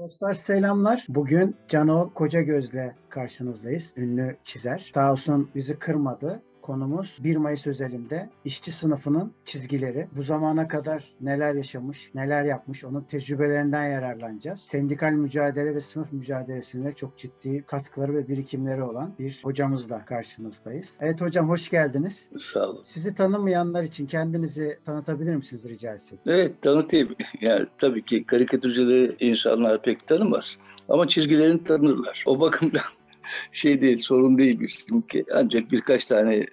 Dostlar selamlar. Bugün Cano Koca Göz'le karşınızdayız. Ünlü çizer. Sağ olsun bizi kırmadı. Konumuz 1 Mayıs özelinde işçi sınıfının çizgileri. Bu zamana kadar neler yaşamış, neler yapmış onun tecrübelerinden yararlanacağız. Sendikal mücadele ve sınıf mücadelesinde çok ciddi katkıları ve birikimleri olan bir hocamızla karşınızdayız. Evet hocam hoş geldiniz. Sağ olun. Sizi tanımayanlar için kendinizi tanıtabilir misiniz rica etsek? Evet tanıtayım. Yani tabii ki karikatürcüleri insanlar pek tanımaz. Ama çizgilerini tanırlar. O bakımdan şey değil, sorun değil bizimki. Ancak birkaç tane e,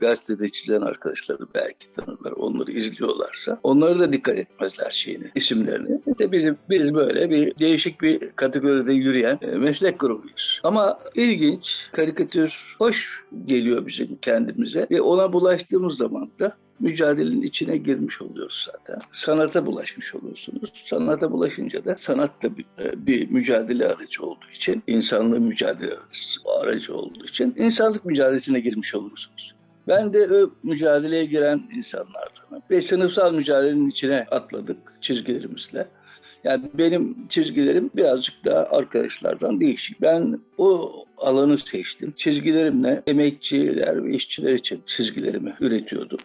gazetede çizen arkadaşları belki tanırlar. Onları izliyorlarsa. Onları da dikkat etmezler şeyini, isimlerini. İşte bizim, biz böyle bir değişik bir kategoride yürüyen e, meslek grubuyuz. Ama ilginç, karikatür hoş geliyor bizim kendimize ve ona bulaştığımız zaman da mücadelenin içine girmiş oluyoruz zaten. Sanata bulaşmış oluyorsunuz. Sanata bulaşınca da sanat da bir, e, bir mücadele aracı olduğu için, insanlığın mücadele aracı olduğu için insanlık mücadelesine girmiş olursunuz. Ben de o mücadeleye giren insanlardanım. Ve sınıfsal mücadelenin içine atladık çizgilerimizle. Yani benim çizgilerim birazcık daha arkadaşlardan değişik. Ben o alanı seçtim. Çizgilerimle emekçiler ve işçiler için çizgilerimi üretiyordum.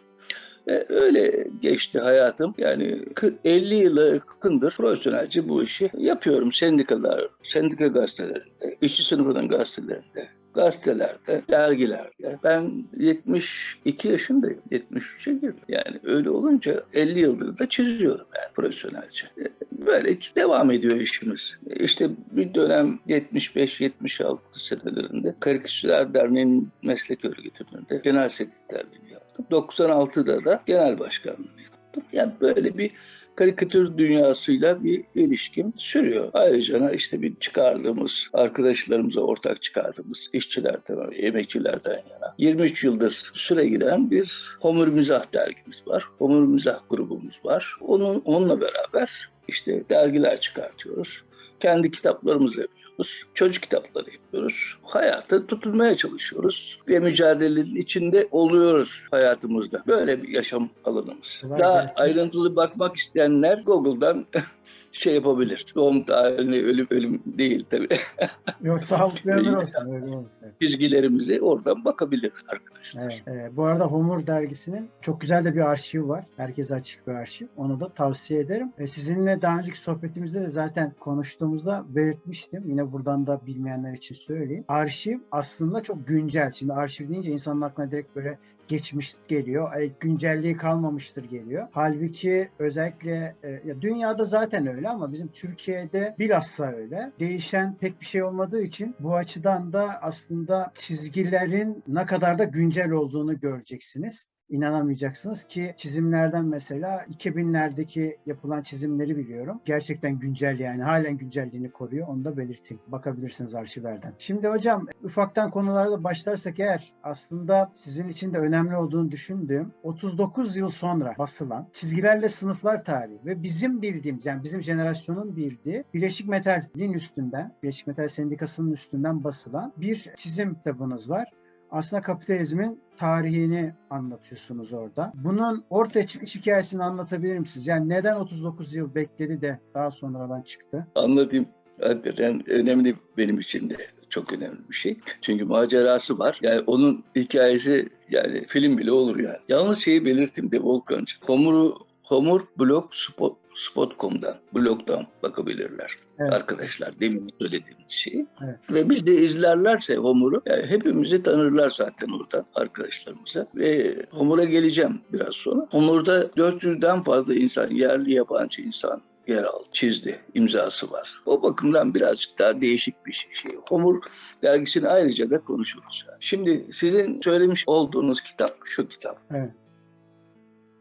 Ve öyle geçti hayatım. Yani 50 yıla yakındır profesyonelce bu işi yapıyorum. Sendikalar, sendika gazetelerinde, işçi sınıfının gazetelerinde, gazetelerde, dergilerde. Ben 72 yaşındayım. 73'e girdim. Yani öyle olunca 50 yıldır da çiziyorum yani profesyonelce. Böyle devam ediyor işimiz. İşte bir dönem 75-76 senelerinde Karikatürcüler Derneği'nin meslek örgütünde genel sekreterliğini yaptım. 96'da da genel başkanlığını yaptım. Yani böyle bir karikatür dünyasıyla bir ilişkim sürüyor. Ayrıca işte bir çıkardığımız, arkadaşlarımıza ortak çıkardığımız işçilerden, emekçilerden yana 23 yıldır süre giden bir Homur Mizah dergimiz var. Homur Mizah grubumuz var. Onun, onunla beraber işte dergiler çıkartıyoruz. Kendi kitaplarımızı yapıyoruz. Çocuk kitapları yapıyoruz. Hayata tutunmaya çalışıyoruz. Ve mücadelenin içinde oluyoruz hayatımızda. Böyle bir yaşam alanımız. Kolay Daha gelsin. ayrıntılı bakmak isteyenler Google'dan şey yapabilir. Doğum tarihini ölüm ölüm değil tabii. Yok sağlıklı ömür olsun. Öyle olsun. Çizgilerimizi oradan bakabilir arkadaşlar. Evet. Ee, bu arada Homur dergisinin çok güzel de bir arşivi var. Herkese açık bir arşiv. Onu da tavsiye ederim. Ee, sizinle daha önceki sohbetimizde de zaten konuştuğumuzda belirtmiştim. Yine buradan da bilmeyenler için söyleyeyim. Arşiv aslında çok güncel. Şimdi arşiv deyince insanın aklına direkt böyle geçmiş geliyor. Ay, güncelliği kalmamıştır geliyor. Halbuki özellikle e, ya dünyada zaten öyle ama bizim Türkiye'de bilhassa öyle. Değişen pek bir şey olmadığı için bu açıdan da aslında çizgilerin ne kadar da güncel olduğunu göreceksiniz inanamayacaksınız ki çizimlerden mesela 2000'lerdeki yapılan çizimleri biliyorum. Gerçekten güncel yani halen güncelliğini koruyor. Onu da belirteyim. Bakabilirsiniz arşivlerden. Şimdi hocam ufaktan konularda başlarsak eğer aslında sizin için de önemli olduğunu düşündüğüm 39 yıl sonra basılan çizgilerle sınıflar tarihi ve bizim bildiğimiz yani bizim jenerasyonun bildiği Bileşik Metal'in üstünden, Bileşik Metal Sendikası'nın üstünden basılan bir çizim kitabınız var aslında kapitalizmin tarihini anlatıyorsunuz orada. Bunun ortaya çıkış hikayesini anlatabilir misiniz? Yani neden 39 yıl bekledi de daha sonradan çıktı? Anlatayım. Hakikaten önemli benim için de çok önemli bir şey. Çünkü macerası var. Yani onun hikayesi yani film bile olur yani. Yalnız şeyi belirttim de Volkan'cı. Homur'u Homur blog spot, spot.com'dan, blogdan bakabilirler Evet. arkadaşlar demin söylediğimiz şeyi. Evet. Ve biz de izlerlerse Homur'u yani hepimizi tanırlar zaten oradan arkadaşlarımıza. Ve Homur'a geleceğim biraz sonra. Homur'da 400'den fazla insan, yerli yabancı insan yer aldı, çizdi, imzası var. O bakımdan birazcık daha değişik bir şey. Homur dergisini ayrıca da konuşuruz. Şimdi sizin söylemiş olduğunuz kitap şu kitap. Evet.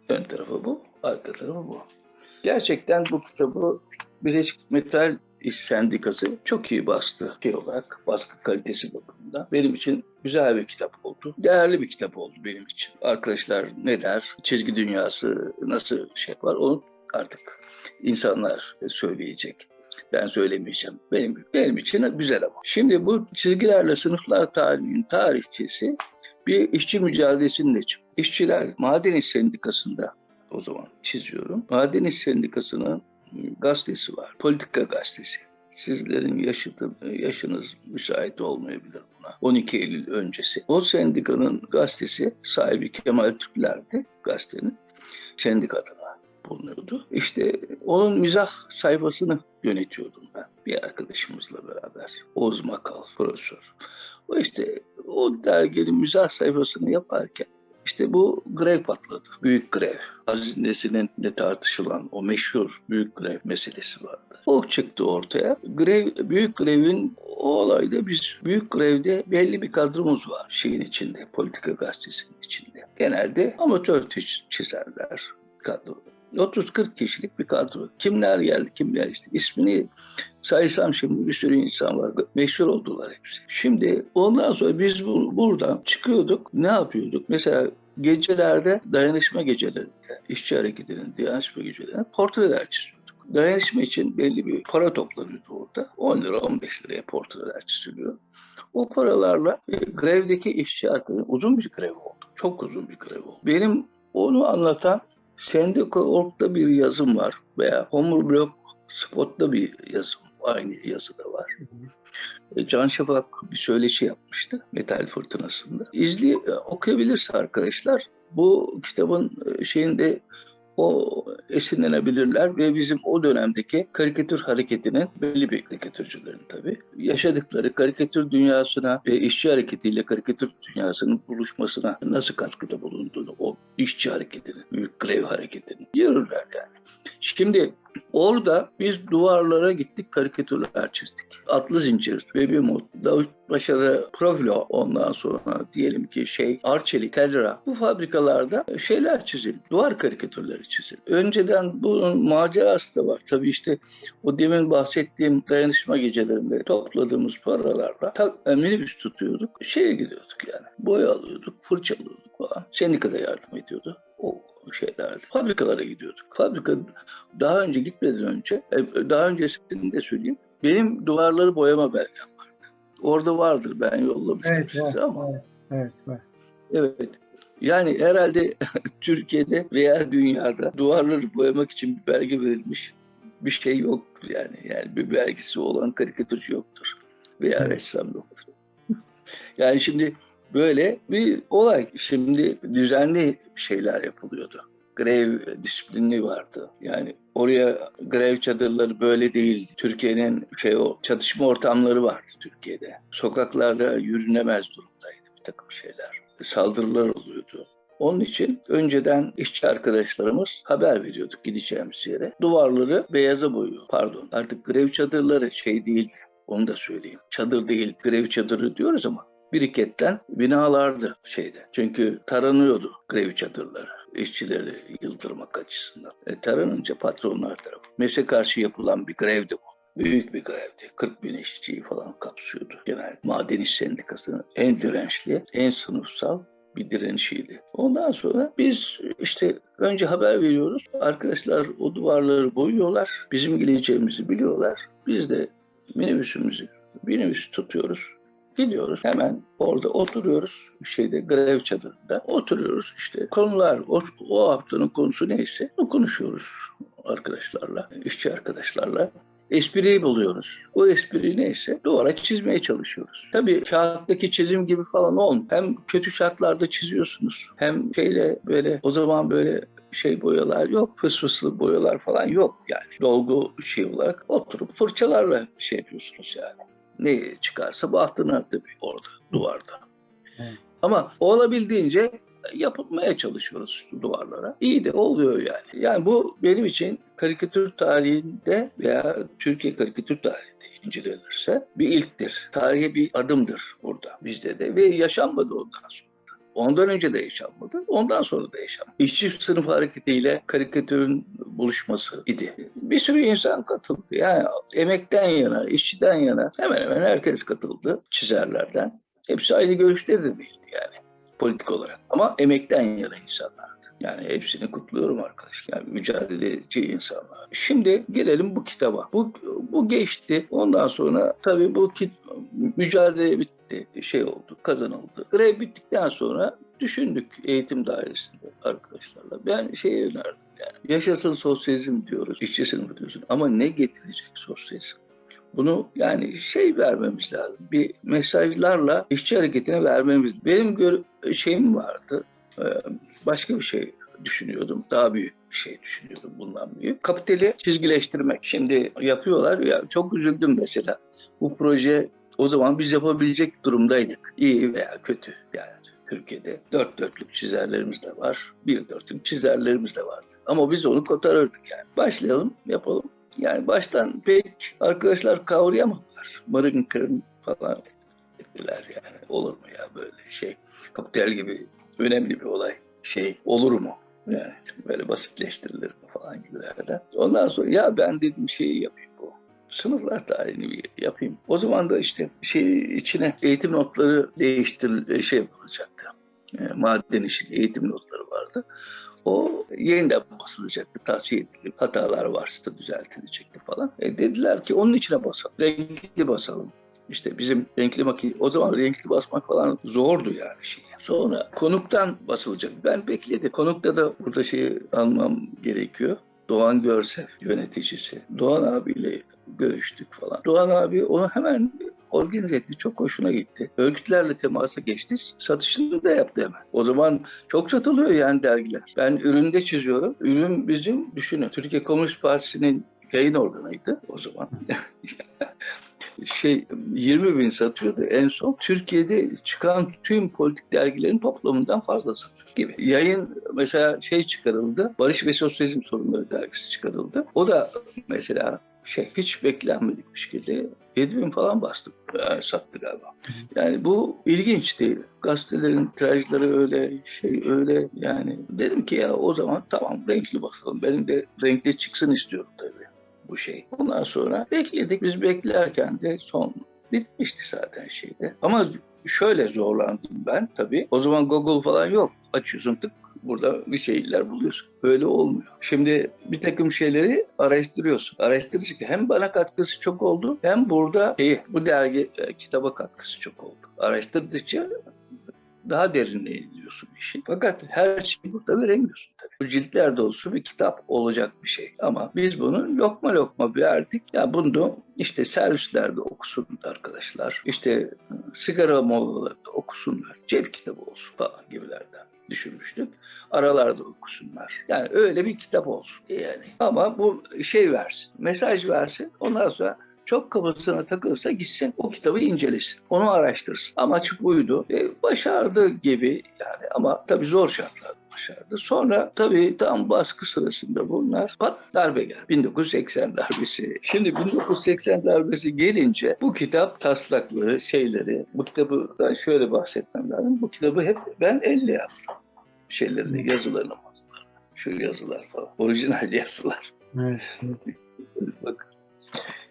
Ön tarafı bu, arka tarafı bu. Gerçekten bu kitabı Birleşik Metal İş Sendikası çok iyi bastı şey olarak, baskı kalitesi bakımından. Benim için güzel bir kitap oldu. Değerli bir kitap oldu benim için. Arkadaşlar ne der, çizgi dünyası nasıl şey yapar onu artık insanlar söyleyecek. Ben söylemeyeceğim. Benim, benim için güzel ama. Şimdi bu çizgilerle sınıflar tarihinin tarihçesi bir işçi mücadelesinde çıktı. İşçiler Maden İş Sendikası'nda o zaman çiziyorum. Maden Sendikası'nın gazetesi var. Politika gazetesi. Sizlerin yaşıtı, yaşınız müsait olmayabilir buna. 12 Eylül öncesi. O sendikanın gazetesi sahibi Kemal Türkler'di gazetenin. Sendikada bulunuyordu. İşte onun mizah sayfasını yönetiyordum ben bir arkadaşımızla beraber. Oğuz Makal, profesör. O işte o derginin mizah sayfasını yaparken işte bu grev patladı. Büyük grev. Aziz Nesin'in de tartışılan o meşhur büyük grev meselesi vardı. O çıktı ortaya. Grev, büyük grevin o olayda biz büyük grevde belli bir kadromuz var şeyin içinde, politika gazetesinin içinde. Genelde amatör çizerler kadro. 30-40 kişilik bir kadro. Kimler geldi, kimler işte ismini saysam şimdi bir sürü insan var. Meşhur oldular hepsi. Şimdi ondan sonra biz bu, buradan çıkıyorduk. Ne yapıyorduk? Mesela gecelerde dayanışma gecelerinde, işçi hareketinin dayanışma gecelerinde portreler çiziyorduk. Dayanışma için belli bir para toplanıyordu orada. 10 lira 15 liraya portreler çiziliyor. O paralarla grevdeki işçi arkadaşı uzun bir grev oldu. Çok uzun bir grev oldu. Benim onu anlatan Sendika.org'da bir yazım var veya Homerblog Spot'ta bir yazım aynı yazıda var. E, Can Şafak bir söyleşi yapmıştı Metal Fırtınası'nda. İzli e, okuyabilirse arkadaşlar bu kitabın e, şeyinde o esinlenebilirler ve bizim o dönemdeki karikatür hareketinin belli bir karikatürcülerin tabii yaşadıkları karikatür dünyasına ve işçi hareketiyle karikatür dünyasının buluşmasına nasıl katkıda bulunduğunu o işçi hareketinin, büyük grev hareketinin yürürler yani. Şimdi orada biz duvarlara gittik karikatürler çizdik. Atlı zincir, Baby Mood, Davut Paşa'da Profilo ondan sonra diyelim ki şey Arçelik, Telra bu fabrikalarda şeyler çizildi. Duvar karikatürleri çizildi. Önceden bunun macerası da var. Tabii işte o demin bahsettiğim dayanışma gecelerinde topladığımız paralarla tak, minibüs tutuyorduk. Şeye gidiyorduk yani. Boya alıyorduk, fırça alıyorduk falan. Sendikada yardım ediyordu. O şeylerdi. Fabrikalara gidiyorduk. Fabrika daha önce gitmeden önce, e, daha öncesini de söyleyeyim. Benim duvarları boyama belgem vardı. Orada vardır ben yollamıştım evet, size var, ama. Evet, evet. Evet. Yani herhalde Türkiye'de veya dünyada duvarları boyamak için bir belge verilmiş bir şey yoktur yani. Yani bir belgesi olan karikatürcü yoktur veya Evet. ressam yoktur. yani şimdi böyle bir olay. Şimdi düzenli şeyler yapılıyordu. Grev disiplini vardı. Yani oraya grev çadırları böyle değildi. Türkiye'nin şey o çatışma ortamları vardı Türkiye'de. Sokaklarda yürünemez durumdaydı bir takım şeyler. Saldırılar oluyordu. Onun için önceden işçi arkadaşlarımız haber veriyorduk gideceğimiz yere. Duvarları beyaza boyuyor. Pardon artık grev çadırları şey değil. Onu da söyleyeyim. Çadır değil, grev çadırı diyoruz ama biriketten binalardı şeyde. Çünkü taranıyordu grev çadırları işçileri yıldırmak açısından. E, taranınca patronlar tarafı. MES'e karşı yapılan bir grevdi bu. Büyük bir grevdi. 40 bin işçiyi falan kapsıyordu. Genel Maden İş Sendikası'nın en dirençli, en sınıfsal bir direnişiydi. Ondan sonra biz işte önce haber veriyoruz. Arkadaşlar o duvarları boyuyorlar. Bizim geleceğimizi biliyorlar. Biz de minibüsümüzü, minibüsü tutuyoruz. Gidiyoruz hemen orada oturuyoruz şeyde grev çadırında oturuyoruz işte konular o, o haftanın konusu neyse onu konuşuyoruz arkadaşlarla işçi arkadaşlarla espriyi buluyoruz. O espri neyse duvara çizmeye çalışıyoruz. Tabii kağıttaki çizim gibi falan olmuyor. Hem kötü şartlarda çiziyorsunuz hem şeyle böyle o zaman böyle şey boyalar yok, fıs fıslı boyalar falan yok yani. Dolgu şey olarak oturup fırçalarla şey yapıyorsunuz yani ne çıkarsa bahtına tabii orada duvarda. Evet. Ama olabildiğince yapılmaya çalışıyoruz duvarlara. İyi de oluyor yani. Yani bu benim için karikatür tarihinde veya Türkiye karikatür tarihinde incelenirse bir ilktir. Tarihe bir adımdır burada bizde de ve yaşanmadı ondan sonra. Ondan önce de yaşanmadı, ondan sonra da yaşanmadı. İşçi sınıf hareketiyle karikatürün buluşması idi. Bir sürü insan katıldı. Yani emekten yana, işçiden yana hemen hemen herkes katıldı çizerlerden. Hepsi aynı görüşte de değildi yani politik olarak. Ama emekten yana insanlardı. Yani hepsini kutluyorum arkadaşlar. Yani mücadeleci insanlar. Şimdi gelelim bu kitaba. Bu, bu geçti. Ondan sonra tabii bu kit, mücadele bitti. Şey oldu, kazanıldı. Grev bittikten sonra düşündük eğitim dairesinde arkadaşlarla. Ben şeye önerdim yani. Yaşasın sosyalizm diyoruz, işçi sınıfı diyorsun. Ama ne getirecek sosyalizm? Bunu yani şey vermemiz lazım. Bir mesajlarla işçi hareketine vermemiz. Benim gör şeyim vardı. Ee, başka bir şey düşünüyordum. Daha büyük bir şey düşünüyordum bundan büyük. Kapitali çizgileştirmek. Şimdi yapıyorlar ya çok üzüldüm mesela. Bu proje o zaman biz yapabilecek durumdaydık. İyi veya kötü yani. Türkiye'de dört dörtlük çizerlerimiz de var. Bir dörtlük çizerlerimiz de vardı. Ama biz onu kotarırdık yani. Başlayalım, yapalım. Yani baştan pek arkadaşlar kavrayamadılar. Marın kırın falan ettiler yani. Olur mu ya böyle şey? Kapital gibi önemli bir olay. Şey olur mu? Yani böyle basitleştirilir mi falan gibilerden. Ondan sonra ya ben dedim şeyi yapayım bu. Sınıflar tarihini yapayım. O zaman da işte şey içine eğitim notları değiştir şey yapılacaktı. E, maden işi eğitim notları vardı. O yeniden basılacaktı, tavsiye edilip hatalar varsa düzeltilecekti falan. E dediler ki onun içine basalım, renkli basalım. İşte bizim renkli makine, o zaman renkli basmak falan zordu yani şey. Sonra konuktan basılacak. Ben bekledim. Konukta da burada şeyi almam gerekiyor. Doğan Görsel yöneticisi. Doğan abiyle görüştük falan. Doğan abi onu hemen organize etti. Çok hoşuna gitti. Örgütlerle temasa geçti. Satışını da yaptı hemen. O zaman çok satılıyor yani dergiler. Ben üründe çiziyorum. Ürün bizim düşünün. Türkiye Komünist Partisi'nin yayın organıydı o zaman. şey 20 bin satıyordu en son. Türkiye'de çıkan tüm politik dergilerin toplamından fazlası gibi. Yayın mesela şey çıkarıldı. Barış ve Sosyalizm Sorunları dergisi çıkarıldı. O da mesela şey hiç beklenmedik bir şekilde 7 bin falan bastık. Yani sattı galiba. Yani bu ilginç değil. Gazetelerin tirajları öyle, şey öyle yani. Dedim ki ya o zaman tamam renkli basalım. Benim de renkli çıksın istiyorum tabii bu şey. Ondan sonra bekledik. Biz beklerken de son bitmişti zaten şeyde. Ama şöyle zorlandım ben tabii. O zaman Google falan yok. Açıyorsun tık burada bir şeyler buluyorsun. Öyle olmuyor. Şimdi bir takım şeyleri araştırıyorsun. Araştırırken hem bana katkısı çok oldu hem burada şey, bu dergi e, kitaba katkısı çok oldu. Araştırdıkça daha derinle iniyorsun işi. Fakat her şeyi burada veremiyorsun tabii. Bu ciltler dolusu bir kitap olacak bir şey. Ama biz bunu lokma lokma verdik. Ya bunu işte servislerde okusun arkadaşlar. İşte sigara molalarında okusunlar. Cep kitabı olsun falan gibilerden düşünmüştük. Aralarda okusunlar. Yani öyle bir kitap olsun yani. Ama bu şey versin, mesaj versin. Ondan sonra çok kafasına takılırsa gitsin o kitabı incelesin. Onu araştırsın. Amaç buydu. E, başardı gibi yani ama tabii zor şartlar başardı. Sonra tabii tam baskı sırasında bunlar pat darbe geldi. 1980 darbesi. Şimdi 1980 darbesi gelince bu kitap taslakları, şeyleri, bu kitabı ben şöyle bahsetmem lazım. Bu kitabı hep ben elle yazdım. Şeylerini, yazılarını, şu yazılar falan. Orijinal yazılar. Evet. Bakın.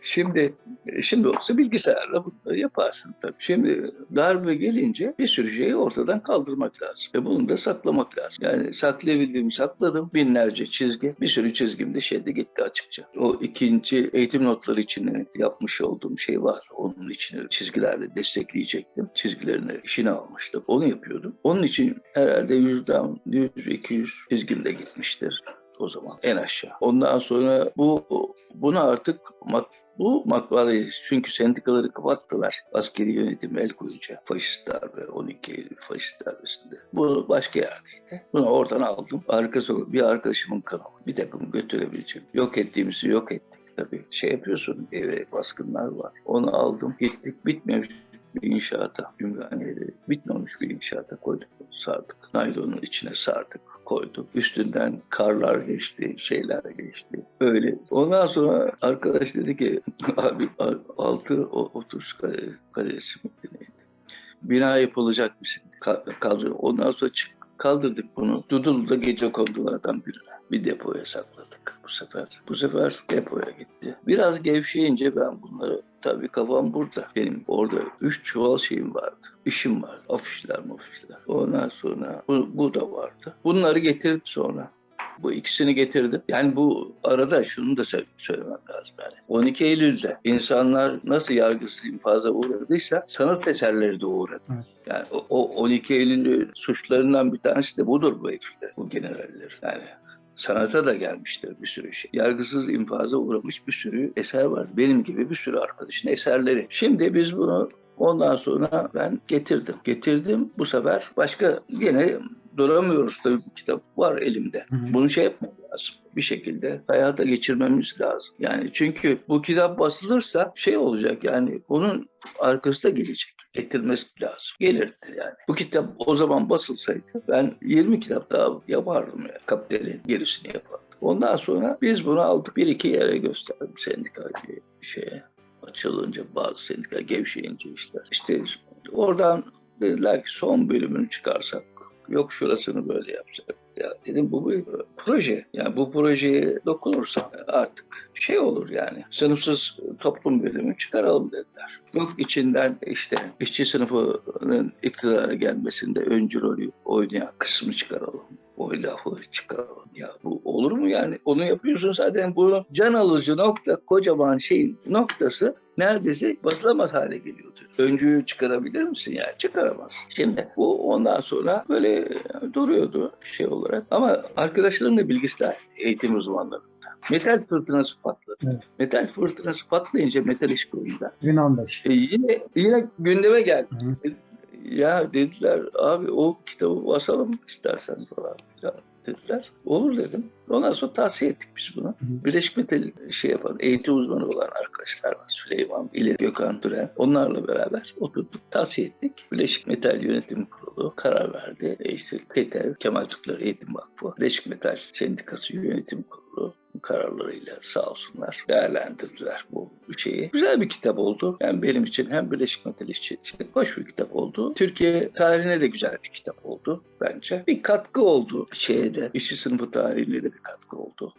Şimdi şimdi olsa bilgisayarla bunları yaparsın tabii. Şimdi darbe gelince bir sürü şeyi ortadan kaldırmak lazım. Ve bunu da saklamak lazım. Yani saklayabildiğimi sakladım. Binlerce çizgi. Bir sürü çizgim de şeyde gitti açıkça. O ikinci eğitim notları için yapmış olduğum şey var. Onun için çizgilerle destekleyecektim. Çizgilerini işine almıştım. Onu yapıyordum. Onun için herhalde yüzden 100-200 çizgim de gitmiştir o zaman en aşağı. Ondan sonra bu bunu artık mat, bu matbaayı çünkü sendikaları kapattılar. Askeri yönetim el koyunca faşist darbe 12 Eylül faşist darbesinde. Bu başka yerdeydi. Bunu oradan aldım. Arkası bir arkadaşımın kanalı. Bir takım götürebileceğim. Yok ettiğimizi yok ettik tabii şey yapıyorsun eve baskınlar var. Onu aldım gittik bitmemiş bir inşaata, Ümraniye'de bitmemiş bir inşaata koyduk, sardık. Naylonun içine sardık, koyduk. Üstünden karlar geçti, şeyler geçti. Öyle. Ondan sonra arkadaş dedi ki, abi altı otuz kare, karesi neydi? Bina yapılacak mı şimdi? Kaldır. Ondan sonra çık, kaldırdık bunu. Dudullu'da gece kondulardan birine. Bir depoya sakladık bu sefer. Bu sefer depoya gitti. Biraz gevşeyince ben bunları tabii kafam burada. Benim orada üç çuval şeyim vardı. İşim vardı. Afişler mafişler. Ondan sonra bu, bu da vardı. Bunları getirdim sonra. Bu ikisini getirdim. Yani bu arada şunu da söylemem lazım yani. 12 Eylül'de insanlar nasıl yargısız infaza uğradıysa sanat eserleri de uğradı. Evet. Yani o, o 12 Eylül suçlarından bir tanesi de budur bu herifler, bu generaller. Yani sanata da gelmiştir bir sürü şey. Yargısız infaza uğramış bir sürü eser var. Benim gibi bir sürü arkadaşın eserleri. Şimdi biz bunu Ondan sonra ben getirdim. Getirdim bu sefer başka yine duramıyoruz tabii kitap var elimde. Hı hı. Bunu şey yapmam lazım. Bir şekilde hayata geçirmemiz lazım. Yani çünkü bu kitap basılırsa şey olacak yani onun arkası da gelecek. Getirmesi lazım. Gelirdi yani. Bu kitap o zaman basılsaydı ben 20 kitap daha yapardım ya. Kapitelin gerisini yapardım. Ondan sonra biz bunu aldık bir iki yere gösterdim sendikacı şeye açılınca bazı sendika gevşeyince işte. İşte oradan dediler ki son bölümünü çıkarsak yok şurasını böyle yapacak. Ya dedim bu bir proje. Yani bu projeye dokunursak artık şey olur yani. Sınıfsız toplum bölümü çıkaralım dediler. Yok içinden işte işçi sınıfının iktidara gelmesinde öncü rolü oynayan kısmı çıkaralım. O lafı çıkaralım. Ya bu olur mu yani? Onu yapıyorsun zaten bunu can alıcı nokta kocaman şeyin noktası neredeyse basılamaz hale geliyordu. Öncüyü çıkarabilir misin yani? Çıkaramaz. Şimdi bu ondan sonra böyle duruyordu şey olarak. Ama arkadaşların da bilgisi de eğitim uzmanlarında. Metal fırtınası patladı. Evet. Metal fırtınası patlayınca metal iş koyunda. 2015. E yine, yine gündeme geldi. Hı hı. Ya dediler abi o kitabı basalım istersen falan filan dediler. Olur dedim. Ondan sonra tavsiye ettik biz bunu. Birleşik Metal şey yapan, eğitim uzmanı olan arkadaşlar var. Süleyman, İleri, Gökhan Düren. Onlarla beraber oturduk, tavsiye ettik. Birleşik Metal Yönetim Kurulu karar verdi. E işte KETEV, Kemal Türkler Eğitim Vakfı, Birleşik Metal Sendikası Yönetim Kurulu kararlarıyla sağ olsunlar değerlendirdiler bu şeyi. Güzel bir kitap oldu. Yani benim için hem Birleşik Metal için hoş bir kitap oldu. Türkiye tarihine de güzel bir kitap oldu bence. Bir katkı oldu şeye de. İşçi sınıfı tarihine de bir katkı oldu.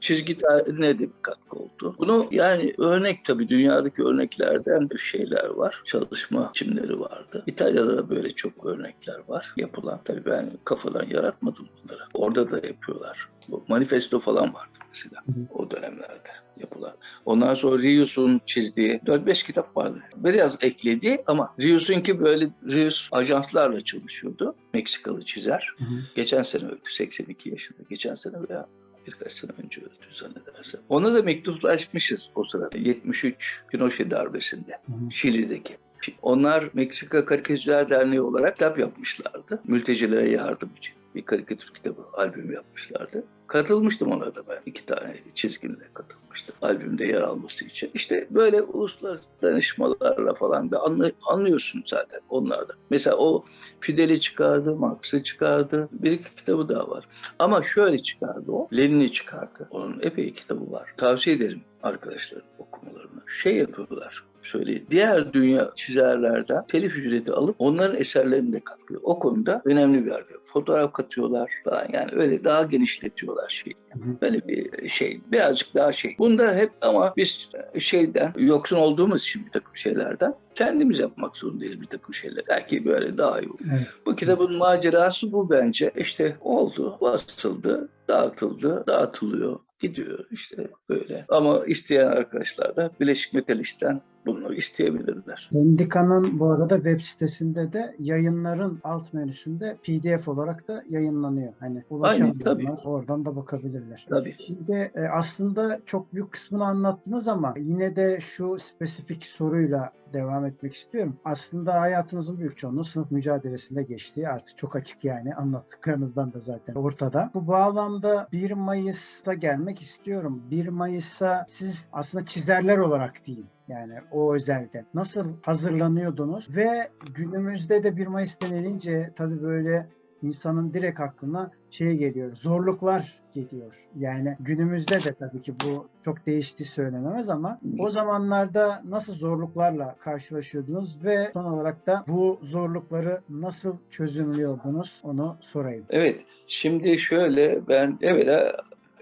Çizgi tarihine de bir katkı oldu. Bunu yani örnek tabii dünyadaki örneklerden şeyler var. Çalışma biçimleri vardı. İtalya'da da böyle çok örnekler var yapılan. Tabii ben kafadan yaratmadım bunları. Orada da yapıyorlar. Manifesto falan vardı mesela Hı hı. o dönemlerde yapılan. Ondan sonra Rius'un çizdiği 4-5 kitap vardı. Biraz ekledi ama Rius'unki böyle Rius ajanslarla çalışıyordu. Meksikalı çizer. Hı hı. Geçen sene öldü 82 yaşında. Geçen sene veya birkaç sene önce öldü zannedersem. Ona da mektuplaşmışız o sırada. 73 Pinochet darbesinde. Hı hı. Şili'deki. Onlar Meksika Karikatürcüler Derneği olarak kitap yapmışlardı. Mültecilere yardım için. Bir karikatür kitabı, albüm yapmışlardı. Katılmıştım ona da ben. iki tane çizgimle katılmıştım. Albümde yer alması için. İşte böyle uluslararası danışmalarla falan da anlı- anlıyorsun zaten onlarda. Mesela o Fidel'i çıkardı, Marx'ı çıkardı. Bir iki kitabı daha var. Ama şöyle çıkardı o. Lenin'i çıkardı. Onun epey kitabı var. Tavsiye ederim arkadaşların okumalarını. Şey yapıyorlar söyleyeyim. Diğer dünya çizerlerden telif ücreti alıp onların eserlerine de katkı. O konuda önemli bir hareket. Fotoğraf katıyorlar falan yani öyle daha genişletiyorlar şeyi. Böyle bir şey. Birazcık daha şey. Bunda hep ama biz şeyden yoksun olduğumuz için bir takım şeylerden kendimiz yapmak zorundayız bir takım şeyler. Belki böyle daha iyi olur. Evet. Bu kitabın macerası bu bence. İşte oldu, basıldı, dağıtıldı, dağıtılıyor, gidiyor işte böyle. Ama isteyen arkadaşlar da Birleşik Metal İş'ten bunu isteyebilirler. Sendika'nın bu arada web sitesinde de yayınların alt menüsünde PDF olarak da yayınlanıyor. Hani tabii. oradan da bakabilirler. Tabii. Şimdi e, aslında çok büyük kısmını anlattınız ama yine de şu spesifik soruyla devam etmek istiyorum. Aslında hayatınızın büyük çoğunluğu sınıf mücadelesinde geçtiği artık çok açık yani anlattıklarınızdan da zaten ortada. Bu bağlamda 1 Mayıs'a gelmek istiyorum. 1 Mayıs'a siz aslında çizerler olarak diyeyim. Yani o özelde. Nasıl hazırlanıyordunuz? Ve günümüzde de 1 Mayıs denilince tabii böyle insanın direkt aklına şey geliyor. Zorluklar geliyor. Yani günümüzde de tabii ki bu çok değişti söylenemez ama o zamanlarda nasıl zorluklarla karşılaşıyordunuz ve son olarak da bu zorlukları nasıl çözümlüyordunuz onu sorayım. Evet, şimdi şöyle ben evvela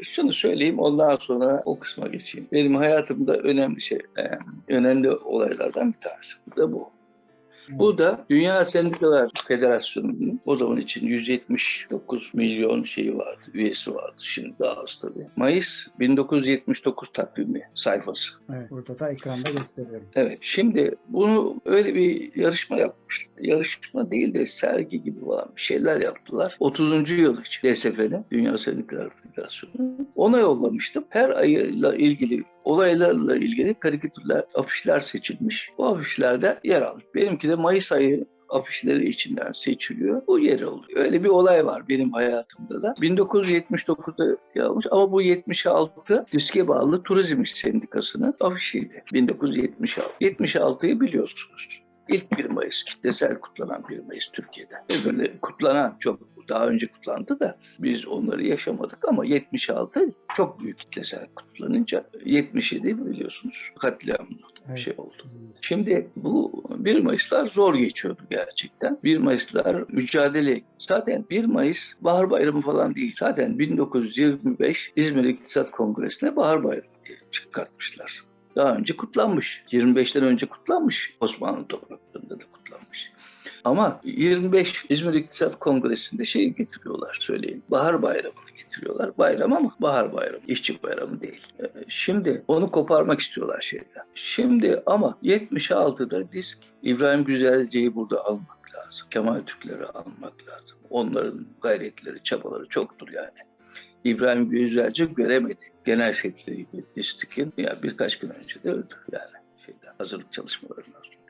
şunu söyleyeyim ondan sonra o kısma geçeyim. Benim hayatımda önemli şey, e, önemli olaylardan bir tanesi. Bu da bu. Bu da Dünya Sendikalar Federasyonu'nun o zaman için 179 milyon şeyi vardı, üyesi vardı. Şimdi daha az tabii. Mayıs 1979 takvimi sayfası. Evet, burada da ekranda gösteriyorum. Evet, şimdi bunu öyle bir yarışma yapmış. Yarışma değil de sergi gibi falan bir şeyler yaptılar. 30. yıl için DSF'nin, Dünya Sendikalar Federasyonu. Ona yollamıştım. Her ayıyla ilgili, olaylarla ilgili karikatürler, afişler seçilmiş. Bu afişlerde yer almış. Benimki de Mayıs ayı afişleri içinden seçiliyor. Bu yer oluyor. Öyle bir olay var benim hayatımda da. 1979'da yapmış ama bu 76 diske bağlı Turizm Sendikası'nın afişiydi. 1976. 76'yı biliyorsunuz. İlk 1 Mayıs, kitlesel kutlanan 1 Mayıs Türkiye'de. Ve böyle kutlanan çok daha önce kutlandı da biz onları yaşamadık ama 76 çok büyük kitlesel kutlanınca 77 biliyorsunuz katliamlı Evet. şey oldu. Şimdi bu 1 Mayıs'lar zor geçiyordu gerçekten. 1 Mayıs'lar mücadele. Zaten 1 Mayıs Bahar Bayramı falan değil. Zaten 1925 İzmir İktisat Kongresi'ne Bahar Bayramı diye çıkartmışlar. Daha önce kutlanmış. 25'ten önce kutlanmış. Osmanlı topraklarında da kutlanmış. Ama 25 İzmir İktisat Kongresi'nde şeyi getiriyorlar söyleyeyim. Bahar bayramını getiriyorlar. Bayram ama bahar bayramı. işçi bayramı değil. Ee, Şimdi onu koparmak istiyorlar şeyden. Şimdi ama 76'da disk İbrahim Güzelce'yi burada almak lazım. Kemal Türkleri almak lazım. Onların gayretleri, çabaları çoktur yani. İbrahim Güzelce göremedi. Genel sekreteriydi Distik'in. Ya birkaç gün önce de öldü yani. Şeyden, hazırlık çalışmalarından sonra.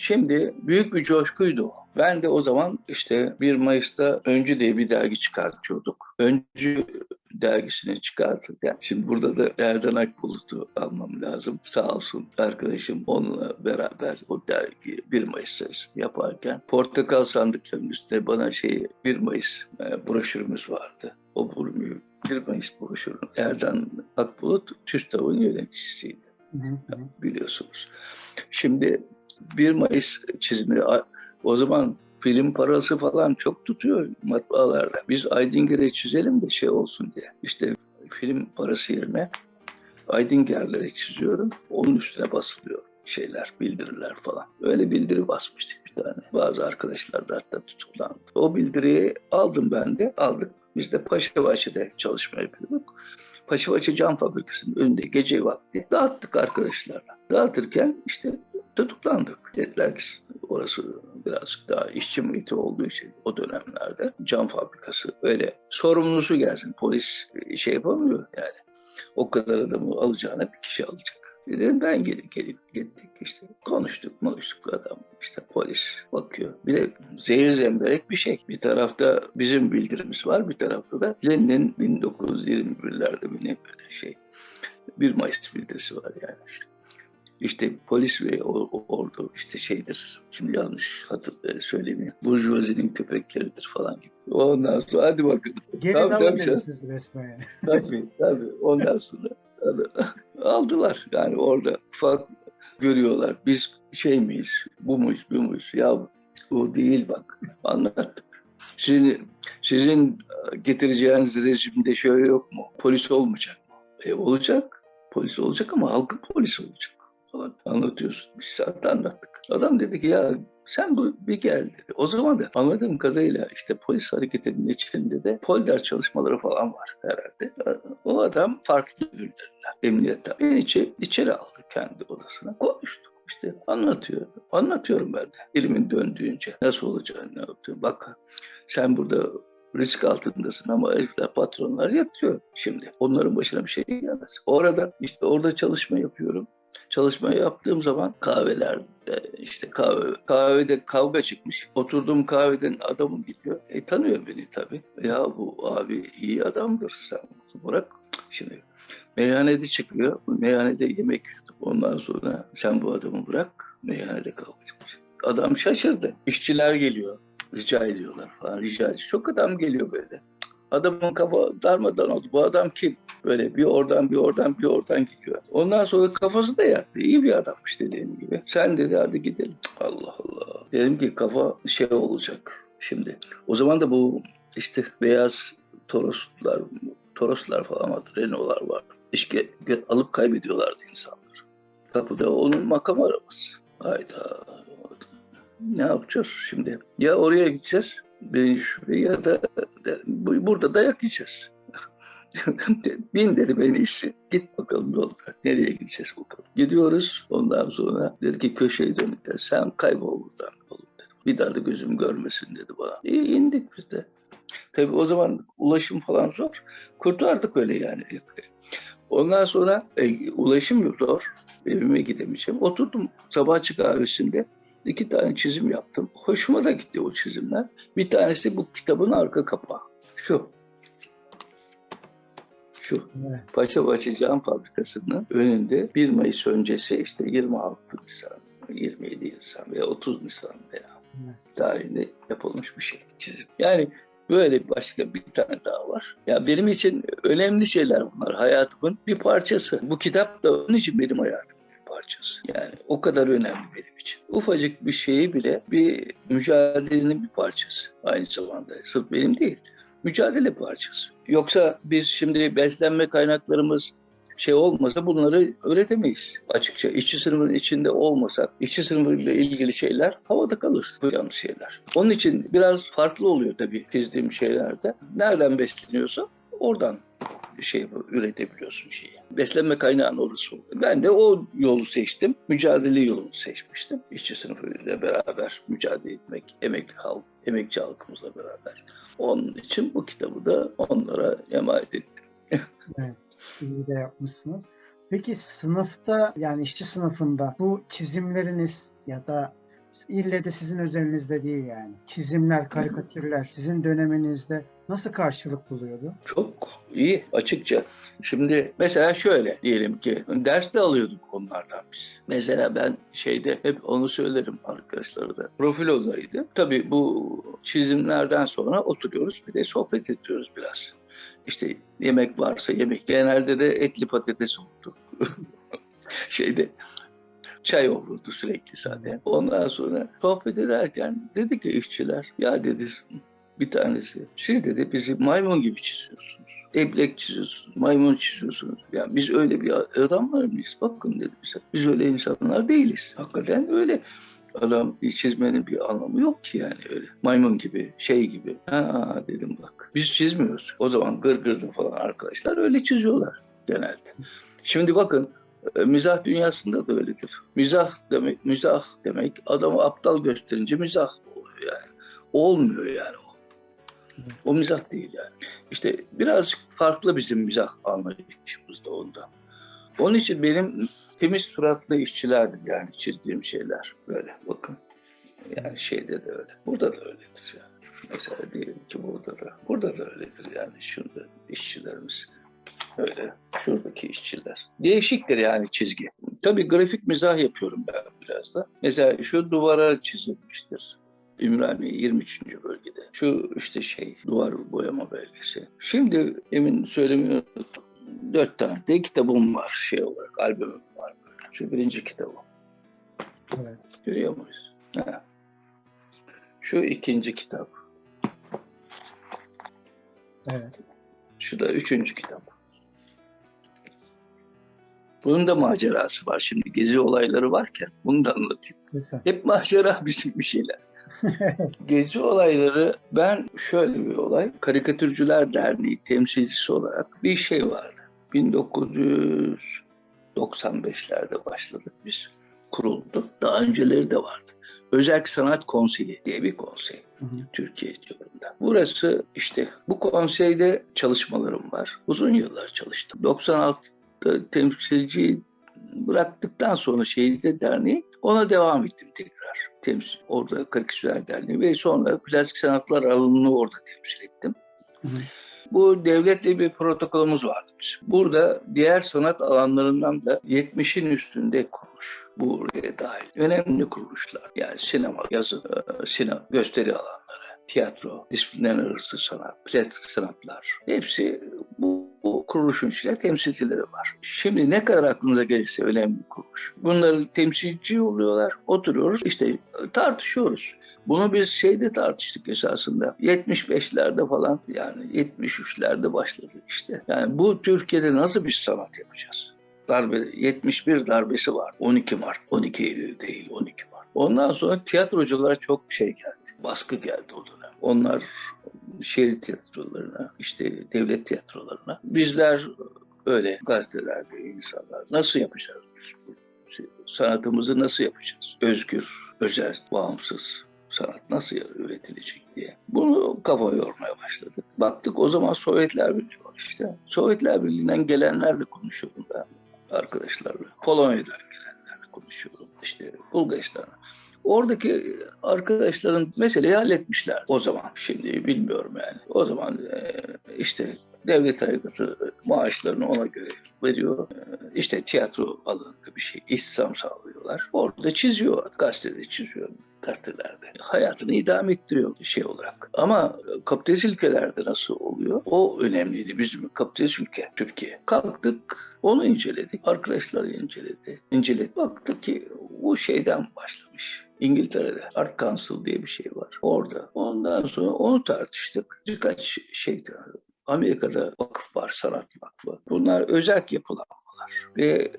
Şimdi büyük bir coşkuydu o. Ben de o zaman işte 1 Mayıs'ta Öncü diye bir dergi çıkartıyorduk. Öncü dergisini çıkartırken şimdi burada da Erdan Akbulut'u almam lazım. Sağ olsun arkadaşım onunla beraber o dergi 1 Mayıs sayısını yaparken portakal sandıklarının üstüne bana şey 1 Mayıs e, broşürümüz vardı. O broşürü 1 Mayıs broşürünün Erdan Akbulut TÜSTAV'ın yöneticisiydi hı hı. biliyorsunuz. Şimdi 1 Mayıs çizimi o zaman film parası falan çok tutuyor matbaalarda. Biz Aydinger'e çizelim de şey olsun diye. İşte film parası yerine Aydinger'lere çiziyorum. Onun üstüne basılıyor şeyler, bildiriler falan. Öyle bildiri basmıştık bir tane. Bazı arkadaşlar da hatta tutuklandı. O bildiriyi aldım ben de. Aldık. Biz de Paşabahçe'de çalışma yapıyorduk. Paşabahçe Cam Fabrikası'nın önünde gece vakti dağıttık arkadaşlarla. Dağıtırken işte tutuklandık. Dediler ki orası birazcık daha işçi muhiti olduğu için o dönemlerde cam fabrikası öyle sorumlusu gelsin. Polis şey yapamıyor yani. O kadar adamı alacağına bir kişi alacak. Dedim ben gelip gelip gittik işte konuştuk konuştuk adam işte polis bakıyor. Bir de zehir zemberek bir şey. Bir tarafta bizim bildirimiz var bir tarafta da Lenin'in 1921'lerde bir ne böyle şey. 1 Mayıs bildirisi var yani işte. İşte polis ve ordu işte şeydir. Şimdi yanlış hatır, e, söylemeyeyim. Burjuvazinin köpekleridir falan gibi. Ondan sonra hadi bakalım. Geri Tabii, tabii demişsiniz resmen yani. Tabii tabii. Ondan sonra aldılar. Yani orada ufak görüyorlar. Biz şey miyiz? Bu muyuz? Bu muyuz? Ya o değil bak. Anlattık. Sizin, sizin getireceğiniz rejimde şöyle yok mu? Polis olmayacak mı? E olacak. Polis olacak ama halkın polisi olacak. Falan anlatıyorsun. Bir saat anlattık. Adam dedi ki ya sen bu bir gel dedi. O zaman da anladığım kadarıyla işte polis hareketinin içinde de polder çalışmaları falan var herhalde. O adam farklı birilerinden emniyetten. Beni içi, içeri aldı kendi odasına. Konuştuk işte anlatıyor. Anlatıyorum ben de. Dilimin döndüğünce nasıl olacağını ne yaptığını. Bak sen burada risk altındasın ama herifler patronlar yatıyor şimdi. Onların başına bir şey gelmez. Orada işte orada çalışma yapıyorum. Çalışma yaptığım zaman kahvelerde işte kahve, kahvede kavga çıkmış. Oturduğum kahveden adamım gidiyor. E tanıyor beni tabii. Ya bu abi iyi adamdır sen bırak. Şimdi meyhanede çıkıyor. Meyhanede yemek yiyorduk. Ondan sonra sen bu adamı bırak. Meyhanede kavga çıkmış. Adam şaşırdı. İşçiler geliyor. Rica ediyorlar falan. Rica ediyor. Çok adam geliyor böyle. Adamın kafa darmadan oldu. Bu adam kim? Böyle bir oradan bir oradan bir oradan gidiyor. Ondan sonra kafası da yattı. İyi bir adammış dediğim gibi. Sen dedi hadi gidelim. Allah Allah. Dedim ki kafa şey olacak şimdi. O zaman da bu işte beyaz Toroslar, Toroslar falan vardı. Renault'lar vardı. İşte alıp kaybediyorlardı insanlar. Kapıda onun makam arabası. Hayda. Ne yapacağız şimdi? Ya oraya gideceğiz ya da bu- burada dayak yiyeceğiz. Bin dedi beni işi. Git bakalım yolda. Nereye gideceğiz bakalım. Gidiyoruz. Ondan sonra dedi ki köşeye döneceğiz. Sen kaybol buradan oğlum dedi. Bir daha da gözüm görmesin dedi bana. İyi indik biz de. Tabii o zaman ulaşım falan zor. Kurtardık öyle yani. Ondan sonra e, ulaşım zor. Evime gidemeyeceğim. Oturdum sabahçı kahvesinde. İki tane çizim yaptım. Hoşuma da gitti o çizimler. Bir tanesi bu kitabın arka kapağı. Şu. Şu. Evet. Paşabahçe Cam Fabrikası'nın önünde 1 Mayıs öncesi işte 26 Nisan, 27 Nisan veya 30 Nisan veya Evet. tarihinde yapılmış bir şey çizim. Yani böyle başka bir tane daha var. Ya benim için önemli şeyler bunlar. Hayatımın bir parçası. Bu kitap da onun için benim hayatımın parçası. Yani o kadar önemli benim için. Ufacık bir şeyi bile bir mücadelenin bir parçası. Aynı zamanda sırf benim değil. Mücadele parçası. Yoksa biz şimdi beslenme kaynaklarımız şey olmasa bunları öğretemeyiz açıkça. İşçi sınıfının içinde olmasak, işçi sınıfıyla ilgili şeyler havada kalır. Yapacağımız şeyler. Onun için biraz farklı oluyor tabii çizdiğim şeylerde. Nereden besleniyorsa oradan şey üretebiliyorsun şeyi. Beslenme kaynağın orası oluyor. Ben de o yolu seçtim. Mücadele yolunu seçmiştim. İşçi sınıfıyla beraber mücadele etmek, emekli halk, emekçi halkımızla beraber. Onun için bu kitabı da onlara emanet ettim. İyi de yapmışsınız. Peki sınıfta yani işçi sınıfında bu çizimleriniz ya da ille de sizin özelinizde değil yani çizimler, karikatürler sizin döneminizde nasıl karşılık buluyordu? Çok iyi açıkça. Şimdi mesela şöyle diyelim ki ders de alıyorduk onlardan biz. Mesela ben şeyde hep onu söylerim arkadaşlara da. Profil odaydı. Tabii bu çizimlerden sonra oturuyoruz bir de sohbet ediyoruz biraz. İşte yemek varsa yemek. Genelde de etli patates oldu. Şeyde çay olurdu sürekli sade. Ondan sonra sohbet ederken dedi ki işçiler ya dedi bir tanesi siz dedi bizi maymun gibi çiziyorsunuz. Eblek çiziyorsunuz, maymun çiziyorsunuz. Ya biz öyle bir adamlar mıyız? Bakın dedi bize. Biz öyle insanlar değiliz. Hakikaten öyle. Adam çizmenin bir anlamı yok ki yani öyle. Maymun gibi, şey gibi. Ha dedim bak. Biz çizmiyoruz. O zaman gırgırda falan arkadaşlar öyle çiziyorlar genelde. Şimdi bakın mizah dünyasında da öyledir. Mizah demek, mizah demek adamı aptal gösterince mizah oluyor yani. Olmuyor yani o. O mizah değil yani. İşte birazcık farklı bizim mizah anlayışımız da onda. Onun için benim temiz suratlı işçilerdir yani çizdiğim şeyler böyle bakın. Yani şeyde de öyle. Burada da öyledir yani. Mesela diyelim ki burada da. Burada da öyledir yani. Şurada işçilerimiz. Öyle. Şuradaki işçiler. Değişiktir yani çizgi. Tabii grafik mizah yapıyorum ben biraz da. Mesela şu duvara çizilmiştir. Ümraniye 23. bölgede. Şu işte şey duvar boyama belgesi. Şimdi emin söylemiyorum. Dört tane de kitabım var şey olarak. Albümüm var böyle. Şu birinci kitabım. Evet. Görüyor muyuz? Ha. Şu ikinci kitap. Evet. Şu da üçüncü kitap. Bunun da macerası var. Şimdi gezi olayları varken bunu da anlatayım. Lütfen. Hep macera bizim bir şeyler. Gezi olayları ben şöyle bir olay. Karikatürcüler Derneği temsilcisi olarak bir şey vardı. 1995'lerde başladık biz. Kuruldu. Daha önceleri de vardı. Özerk Sanat Konseyi diye bir konsey. Hı hı. Türkiye çapında. Burası işte bu konseyde çalışmalarım var. Uzun yıllar çalıştım. 96'da temsilci bıraktıktan sonra şehirde derneği ona devam ettim tekrar. Temsil, orada Karikatürler Derneği ve sonra plastik sanatlar alanını orada temsil ettim. Hı hı. Bu devletle bir protokolümüz vardı bizim. Burada diğer sanat alanlarından da 70'in üstünde kuruluş buraya dahil. Önemli kuruluşlar. Yani sinema, yazı, e, sinema, gösteri alanları, tiyatro, disiplinler arası sanat, plastik sanatlar. Hepsi bu, bu kuruluşun içinde temsilcileri var. Şimdi ne kadar aklınıza gelirse önemli bir kuruluş. Bunları temsilci oluyorlar, oturuyoruz, işte tartışıyoruz. Bunu biz şeyde tartıştık esasında. 75'lerde falan yani 73'lerde başladı işte. Yani bu Türkiye'de nasıl bir sanat yapacağız? Darbe 71 darbesi var. 12 Mart, 12 Eylül değil 12 Mart. Ondan sonra tiyatroculara çok şey geldi. Baskı geldi o dönem. Onlar şehir tiyatrolarına, işte devlet tiyatrolarına. Bizler öyle gazetelerde insanlar nasıl yapacağız? Sanatımızı nasıl yapacağız? Özgür, özel, bağımsız sanat nasıl üretilecek diye. Bunu kafa yormaya başladık. Baktık o zaman Sovyetler Birliği var işte. Sovyetler Birliği'nden gelenlerle konuşuyorum ben arkadaşlarla. Polonya'dan gelenlerle konuşuyorum. İşte Bulgaristan'a. Oradaki arkadaşların meseleyi halletmişler o zaman. Şimdi bilmiyorum yani. O zaman işte devlet aygıtı maaşlarını ona göre veriyor. İşte tiyatro alanında bir şey istihdam sağlıyorlar. Orada çiziyor, gazetede çiziyor gazetelerde. Hayatını idame ettiriyor şey olarak. Ama kapitalist ülkelerde nasıl oluyor? O önemliydi bizim kapitalist ülke Türkiye. Kalktık onu inceledik. Arkadaşlar inceledi. İnceledik. Baktık ki bu şeyden başlamış. İngiltere'de Art Council diye bir şey var. Orada. Ondan sonra onu tartıştık. Birkaç şey Amerika'da vakıf var, sanat vakfı. Bunlar özel yapılanmalar. Ve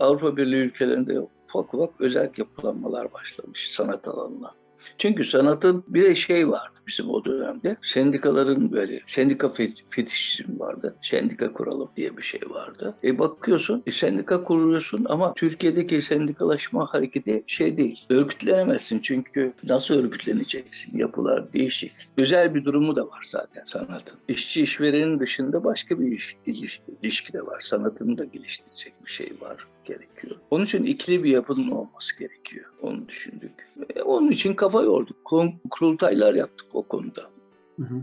Avrupa Birliği ülkelerinde ufak ufak özel yapılanmalar başlamış sanat alanına. Çünkü sanatın bir de şey vardı bizim o dönemde. Sendikaların böyle sendika fetişizm vardı. Sendika kuralım diye bir şey vardı. E bakıyorsun e, sendika kuruyorsun ama Türkiye'deki sendikalaşma hareketi şey değil. Örgütlenemezsin çünkü nasıl örgütleneceksin? Yapılar değişik. Özel bir durumu da var zaten sanatın. İşçi işverenin dışında başka bir ilişki de var. Sanatını da geliştirecek bir şey var gerekiyor. Onun için ikili bir yapının olması gerekiyor. Onu düşündük. Ve onun için kafa yorduk. Kurultaylar yaptık o konuda. Hı hı.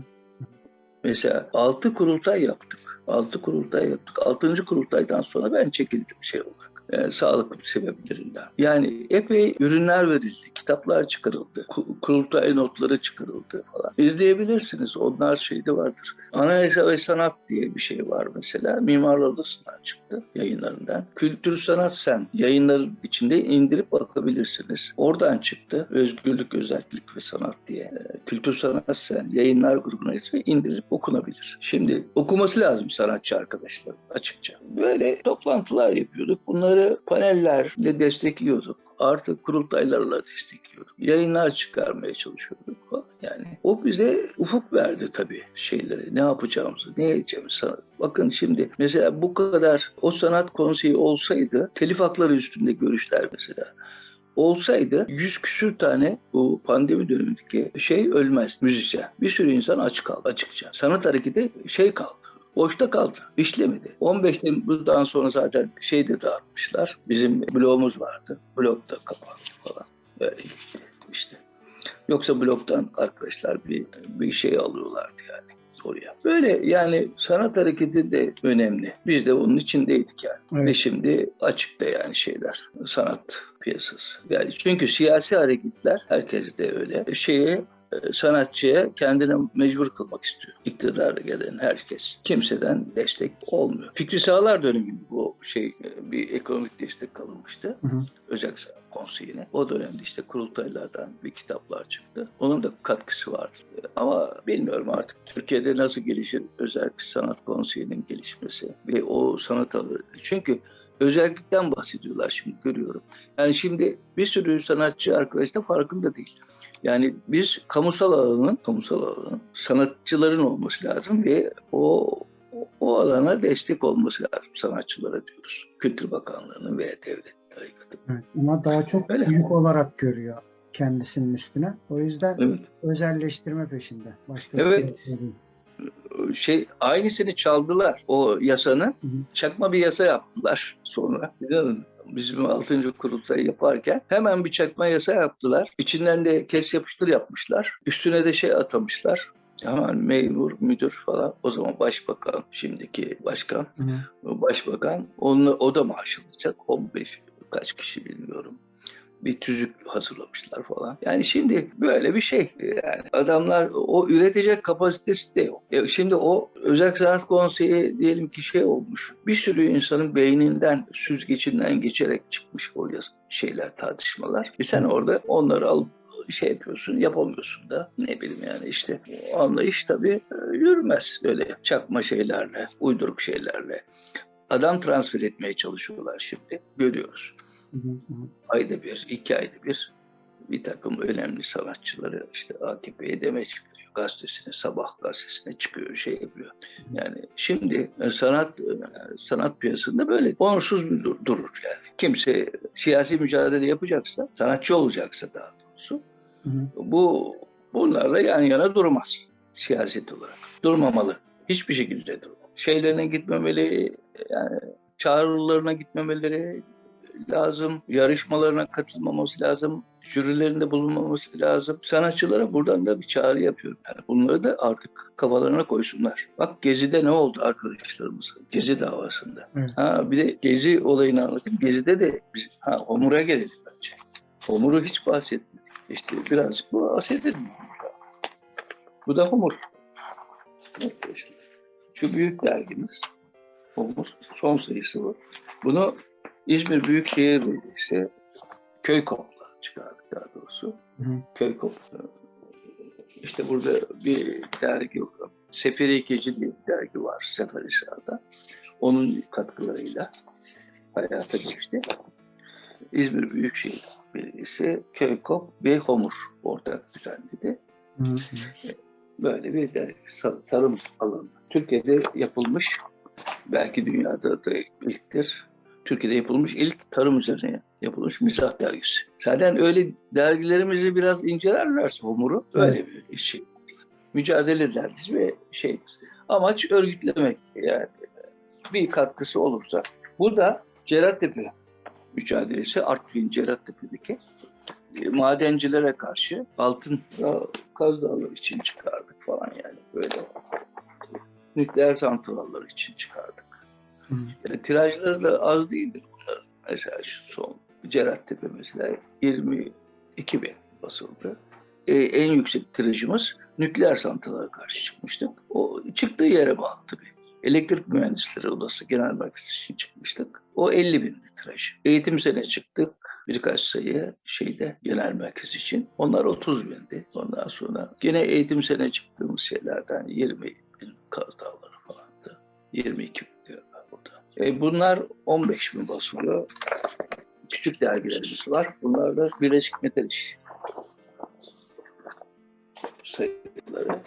Mesela altı kurultay yaptık. Altı kurultay yaptık. Altıncı kurultaydan sonra ben çekildim şey olarak e, sağlık sebeplerinden. Yani epey ürünler verildi, kitaplar çıkarıldı, kurultay notları çıkarıldı falan. İzleyebilirsiniz, onlar şeyde vardır. Anayasa ve Sanat diye bir şey var mesela. Mimar Odası'ndan çıktı yayınlarından. Kültür Sanat Sen yayınların içinde indirip bakabilirsiniz. Oradan çıktı. Özgürlük, Özellik ve Sanat diye. E, Kültür Sanat Sen yayınlar grubuna indirip okunabilir. Şimdi okuması lazım sanatçı arkadaşlar açıkça. Böyle toplantılar yapıyorduk. Bunları Bunları panellerle destekliyorduk. Artık kurultaylarla destekliyorduk. Yayınlar çıkarmaya çalışıyorduk falan. Yani o bize ufuk verdi tabii şeyleri. Ne yapacağımızı, ne edeceğimizi. Bakın şimdi mesela bu kadar o sanat konseyi olsaydı telif hakları üstünde görüşler mesela olsaydı yüz küsür tane bu pandemi dönemindeki şey ölmez müzisyen. Bir sürü insan aç kaldı açıkça. Sanat hareketi şey kaldı boşta kaldı. İşlemedi. 15 Temmuz'dan sonra zaten şey de dağıtmışlar. Bizim blogumuz vardı. Blog da kapandı falan. Böyle işte. Yoksa bloktan arkadaşlar bir, bir şey alıyorlardı yani oraya. Böyle yani sanat hareketi de önemli. Biz de onun içindeydik yani. Evet. Ve şimdi açıkta yani şeyler. Sanat piyasası. Yani çünkü siyasi hareketler herkes de öyle. Şeye sanatçıya kendini mecbur kılmak istiyor. İktidara gelen herkes. Kimseden destek olmuyor. Fikri Sağlar döneminde bu şey e, bir ekonomik destek alınmıştı. Hı hı. Özel konseyine. O dönemde işte kurultaylardan bir kitaplar çıktı. Onun da katkısı vardı. E, ama bilmiyorum artık Türkiye'de nasıl gelişir özel sanat konseyinin gelişmesi ve o sanat alanı. Çünkü özellikten bahsediyorlar şimdi görüyorum. Yani şimdi bir sürü sanatçı arkadaş da farkında değil. Yani biz kamusal alanın, kamusal alanın sanatçıların olması lazım ve o o alana destek olması lazım sanatçılara diyoruz. Kültür Bakanlığı'nın veya devlet aygıtı. Evet, ama daha çok Öyle. büyük olarak görüyor kendisinin üstüne. O yüzden evet. özelleştirme peşinde. Başka evet. bir şey değil şey aynısını çaldılar o yasanın. Hı hı. Çakma bir yasa yaptılar sonra. İnanın bizim 6. kurultayı yaparken hemen bir çakma yasa yaptılar. İçinden de kes yapıştır yapmışlar. Üstüne de şey atamışlar. Hemen memur, müdür falan. O zaman başbakan, şimdiki başkan, hı başbakan. Onunla, o da maaş alacak. 15 kaç kişi bilmiyorum bir tüzük hazırlamışlar falan. Yani şimdi böyle bir şey. Yani adamlar o üretecek kapasitesi de yok. E şimdi o özel sanat konseyi diyelim ki şey olmuş. Bir sürü insanın beyninden, süzgecinden geçerek çıkmış o şeyler, tartışmalar. E sen orada onları alıp şey yapıyorsun, yapamıyorsun da ne bileyim yani işte o anlayış tabii e, yürümez öyle çakma şeylerle, uyduruk şeylerle. Adam transfer etmeye çalışıyorlar şimdi, görüyoruz. Ayda bir, iki ayda bir bir takım önemli sanatçıları işte AKP'ye demeç veriyor. Gazetesine, Sabah gazetesine çıkıyor, şey yapıyor. Yani şimdi e, sanat e, sanat piyasasında böyle onursuz bir dur- durur yani. Kimse siyasi mücadele yapacaksa, sanatçı olacaksa daha doğrusu Hı hı. bu bunlarla yan yana durmaz siyaset olarak. Durmamalı. Hiçbir şekilde durmamalı. Şeylerine gitmemeli, yani çağrılarına gitmemeleri lazım. Yarışmalarına katılmaması lazım. Jürilerinde bulunmaması lazım. Sanatçılara buradan da bir çağrı yapıyorum. Yani bunları da artık kafalarına koysunlar. Bak Gezi'de ne oldu arkadaşlarımız? Gezi davasında. Ha bir de Gezi olayını anlatayım. Gezi'de de biz, ha Homur'a gelelim bence. Homur'u hiç bahsetmedik. İşte birazcık bu bahsedelim. Bu da Homur. Şu büyük dergimiz. Homur. Son sayısı bu. Bunu İzmir Büyükşehir Belediyesi köy kopla çıkardık daha doğrusu. Hı. Köy kopla. İşte burada bir dergi yok. Seferi Geci diye bir dergi var Seferihisar'da. Onun katkılarıyla hayata geçti. İzmir Büyükşehir Belediyesi Köykop ve Homur ortak düzenledi. Hı hı. Böyle bir dergi, tarım alanı. Türkiye'de yapılmış, belki dünyada da ilktir. Türkiye'de yapılmış ilk tarım üzerine yapılmış mizah dergisi. Zaten öyle dergilerimizi biraz incelerlerse Homur'u öyle bir şey. Mücadele dergisi ve şey. Amaç örgütlemek yani bir katkısı olursa. Bu da Cerattepe mücadelesi Artvin Cerattepe'deki e, madencilere karşı altın ya, Kaz Dağları için çıkardık falan yani böyle. Nükleer santrallar için çıkardık. Hı. Tirajları da az değildir bunların. Mesela şu son Cerattepe mesela 22 bin basıldı. E, en yüksek tirajımız nükleer santralara karşı çıkmıştık. O çıktığı yere bağlı tabii. Elektrik Mühendisleri Odası Genel Merkezi için çıkmıştık. O 50 bindi tiraj. Eğitim sene çıktık. Birkaç sayı şeyde genel merkez için. Onlar 30 bindi. Ondan sonra gene eğitim sene çıktığımız şeylerden 20 bin Kaz Dağları falandı. 22 bin. E bunlar 15 bin basılıyor. Küçük dergilerimiz var. Bunlar da Birleşik Metal İş sayıları.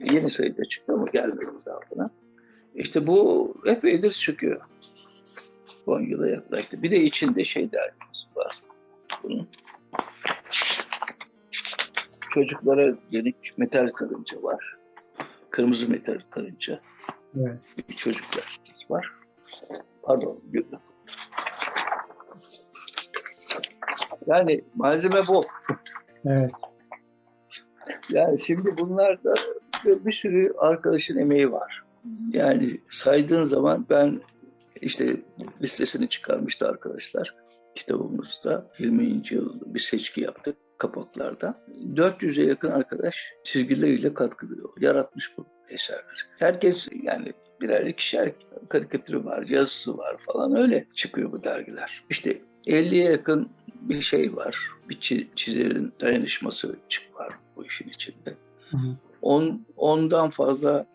Yeni sayıda çıktı ama gelmedi buna. İşte bu epeydir çıkıyor. 10 yıla yaklaştı. Bir de içinde şey dergimiz var. Bunun. Çocuklara yönelik metal karınca var. Kırmızı metal karınca. Evet. Bir çocuklar var. Pardon. Yani malzeme bol. Evet. Yani şimdi bunlarda bir sürü arkadaşın emeği var. Yani saydığın zaman ben işte listesini çıkarmıştı arkadaşlar kitabımızda. 20. yıl bir seçki yaptık kapaklarda. 400'e yakın arkadaş çizgileriyle katkılıyor. Yaratmış bu eserleri. Herkes yani birer ikişer karikatürü var, yazısı var falan öyle çıkıyor bu dergiler. İşte 50'ye yakın bir şey var. Bir çi- çizerin dayanışması çık var bu işin içinde. Hı hı. On, ondan fazla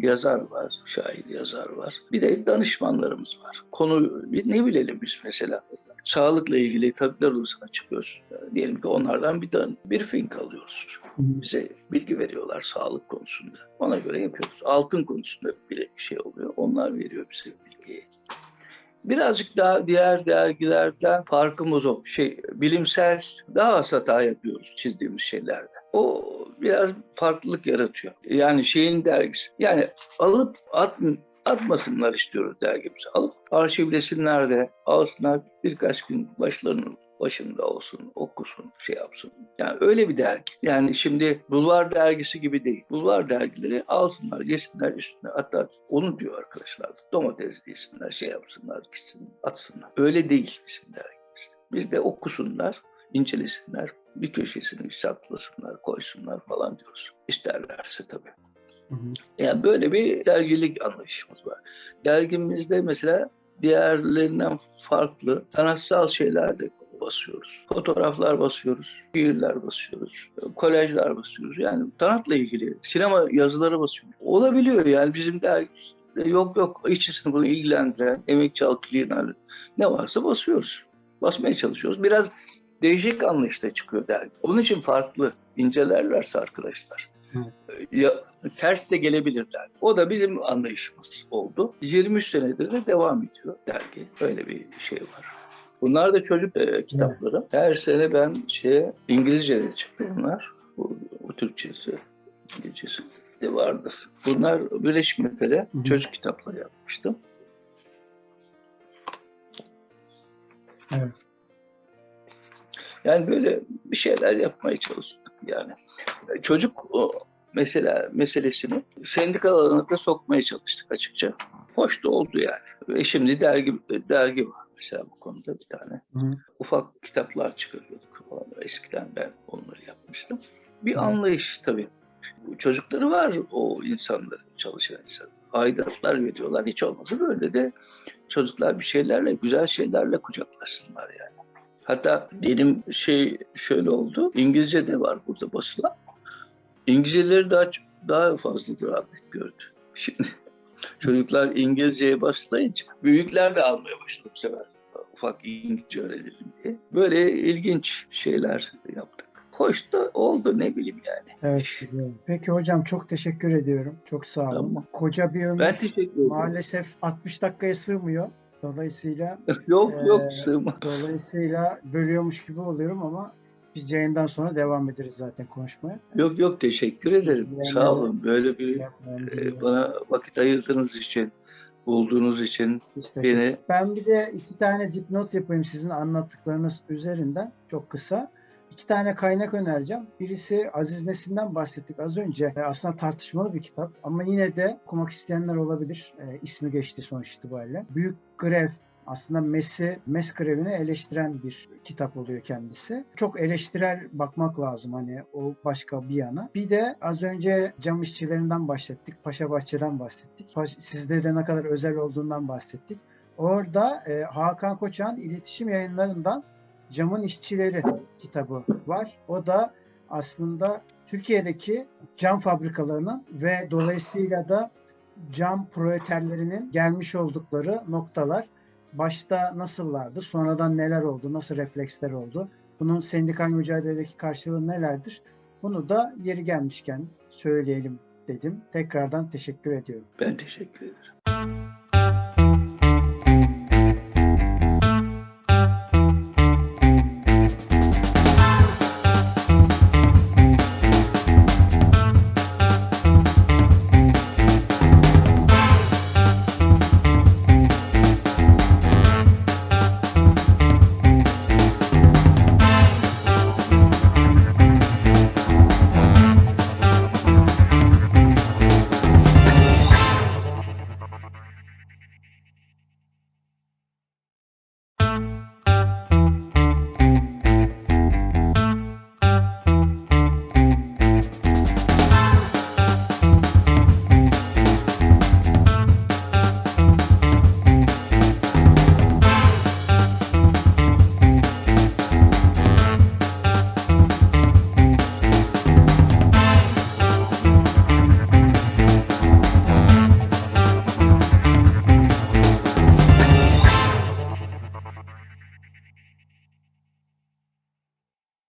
yazar var, şair yazar var. Bir de danışmanlarımız var. Konu ne bilelim biz mesela. Sağlıkla ilgili tabipler odasına çıkıyoruz. Yani diyelim ki onlardan bir dan- bir fink alıyoruz. Bize bilgi veriyorlar sağlık konusunda. Ona göre yapıyoruz. Altın konusunda bir şey oluyor. Onlar veriyor bize bilgiyi. Birazcık daha diğer dergilerden farkımız o. Şey, bilimsel daha az hata yapıyoruz çizdiğimiz şeylerde. O biraz farklılık yaratıyor. Yani şeyin dergisi. Yani alıp at, atmasınlar istiyoruz dergimizi. Alıp arşivlesinler de alsınlar birkaç gün başlarının başında olsun, okusun, şey yapsın. Yani öyle bir dergi. Yani şimdi Bulvar dergisi gibi değil. Bulvar dergileri alsınlar, yesinler üstüne. Hatta onu diyor arkadaşlar. Domates yesinler, şey yapsınlar, gitsin, atsınlar. Öyle değil bizim dergimiz. Biz de okusunlar, incelesinler, bir köşesini saklasınlar, koysunlar falan diyoruz. İsterlerse tabii. Hı hı. Yani böyle bir dergilik anlayışımız var. Dergimizde mesela diğerlerinden farklı sanatsal şeyler de basıyoruz. Fotoğraflar basıyoruz, şiirler basıyoruz, kolajlar basıyoruz. Yani sanatla ilgili sinema yazıları basıyoruz. Olabiliyor yani bizim dergimizde yok yok işçi sınıfını ilgilendiren emekçi halkı ne varsa basıyoruz. Basmaya çalışıyoruz. Biraz değişik anlayışta çıkıyor dergi. Onun için farklı incelerlerse arkadaşlar. Evet. Ya, ters de gelebilir dergi. O da bizim anlayışımız oldu. 23 senedir de devam ediyor dergi. Öyle bir şey var. Bunlar da çocuk e, kitapları. Her sene ben şeye İngilizce de çıktı bunlar. Bu, bu Türkçesi, İngilizcesi de vardır. Bunlar Birleşik Milletler'e çocuk kitapları yapmıştım. Evet. Yani böyle bir şeyler yapmaya çalıştık yani. Çocuk o mesela meselesini sendikalarına da sokmaya çalıştık açıkça. Hoş da oldu yani. Ve şimdi dergi dergi var mesela bu konuda bir tane. Hı hı. Ufak kitaplar çıkarıyorduk. Eskiden ben onları yapmıştım. Bir Evet. anlayış tabii. Bu Çocukları var o insanların, çalışan insan. Aidatlar veriyorlar. Hiç olmazsa böyle de çocuklar bir şeylerle, güzel şeylerle kucaklaşsınlar yani. Hatta benim şey şöyle oldu. İngilizce de var burada basılan. İngilizceleri daha daha fazladır rağbet gördü. Şimdi çocuklar İngilizceye başlayınca büyükler de almaya başladı bu sefer. Ufak İngilizce öğrenelim diye. Böyle ilginç şeyler yaptık. Hoş da oldu ne bileyim yani. Evet güzel. Peki hocam çok teşekkür ediyorum. Çok sağ olun. Tamam. Koca bir ömür Ben teşekkür ederim. maalesef 60 dakikaya sığmıyor. Dolayısıyla yok yok Ee, sığma. dolayısıyla bölüyormuş gibi oluyorum ama biz yayından sonra devam ederiz zaten konuşmaya. Yok yok teşekkür ederim. İzleyenlere- Sağ olun. Böyle bir e, bana vakit ayırdığınız için, bulduğunuz için Biz beni Ben bir de iki tane dipnot yapayım sizin anlattıklarınız üzerinden çok kısa. İki tane kaynak önereceğim. Birisi Aziz Nesin'den bahsettik az önce. E, Aslında tartışmalı bir kitap ama yine de okumak isteyenler olabilir. E, ismi geçti sonuç itibariyle. Büyük Grev aslında MES'i, MES grevini eleştiren bir kitap oluyor kendisi. Çok eleştirel bakmak lazım hani o başka bir yana. Bir de az önce cam işçilerinden bahsettik. Paşa Bahçe'den bahsettik. Paş- Sizde de ne kadar özel olduğundan bahsettik. Orada e, Hakan Koçak'ın iletişim yayınlarından Camın İşçileri kitabı var. O da aslında Türkiye'deki cam fabrikalarının ve dolayısıyla da cam proleterlerinin gelmiş oldukları noktalar başta nasıllardı, sonradan neler oldu, nasıl refleksler oldu, bunun sendikal mücadeledeki karşılığı nelerdir? Bunu da yeri gelmişken söyleyelim dedim. Tekrardan teşekkür ediyorum. ben teşekkür ederim.